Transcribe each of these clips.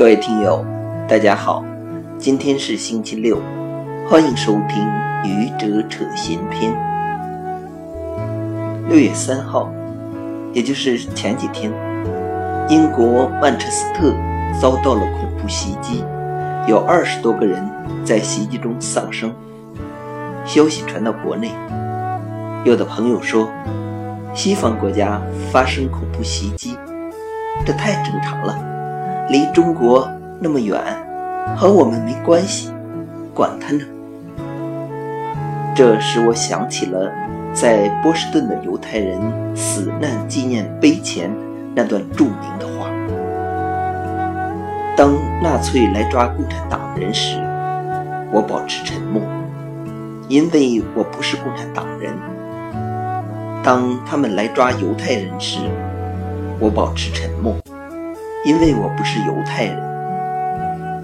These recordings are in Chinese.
各位听友，大家好，今天是星期六，欢迎收听《愚者扯闲篇》。六月三号，也就是前几天，英国曼彻斯特遭到了恐怖袭击，有二十多个人在袭击中丧生。消息传到国内，有的朋友说，西方国家发生恐怖袭击，这太正常了。离中国那么远，和我们没关系，管他呢。这使我想起了在波士顿的犹太人死难纪念碑前那段著名的话：当纳粹来抓共产党人时，我保持沉默，因为我不是共产党人；当他们来抓犹太人时，我保持沉默。因为我不是犹太人，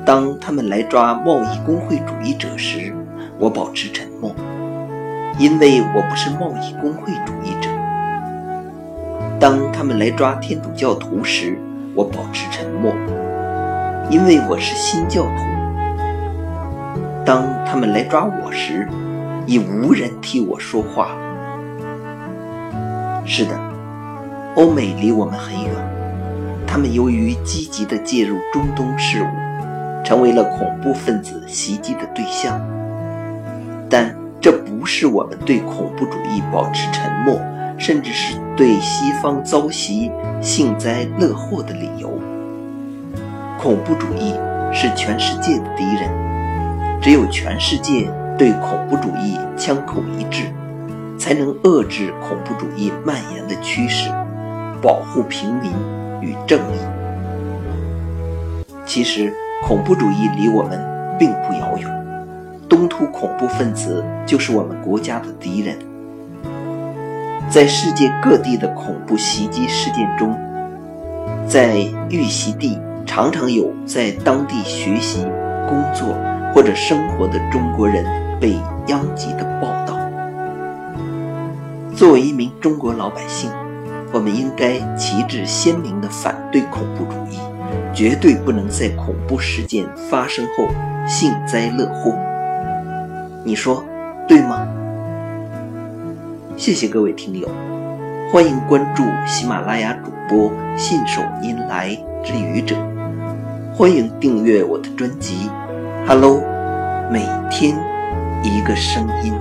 当他们来抓贸易工会主义者时，我保持沉默，因为我不是贸易工会主义者；当他们来抓天主教徒时，我保持沉默，因为我是新教徒；当他们来抓我时，已无人替我说话。是的，欧美离我们很远。他们由于积极地介入中东事务，成为了恐怖分子袭击的对象。但这不是我们对恐怖主义保持沉默，甚至是对西方遭袭幸灾乐祸的理由。恐怖主义是全世界的敌人，只有全世界对恐怖主义枪口一致，才能遏制恐怖主义蔓延的趋势，保护平民。与正义。其实，恐怖主义离我们并不遥远，东突恐怖分子就是我们国家的敌人。在世界各地的恐怖袭击事件中，在遇袭地常常有在当地学习、工作或者生活的中国人被殃及的报道。作为一名中国老百姓。我们应该旗帜鲜明地反对恐怖主义，绝对不能在恐怖事件发生后幸灾乐祸。你说对吗？谢谢各位听友，欢迎关注喜马拉雅主播信手拈来之愚者，欢迎订阅我的专辑。Hello，每天一个声音。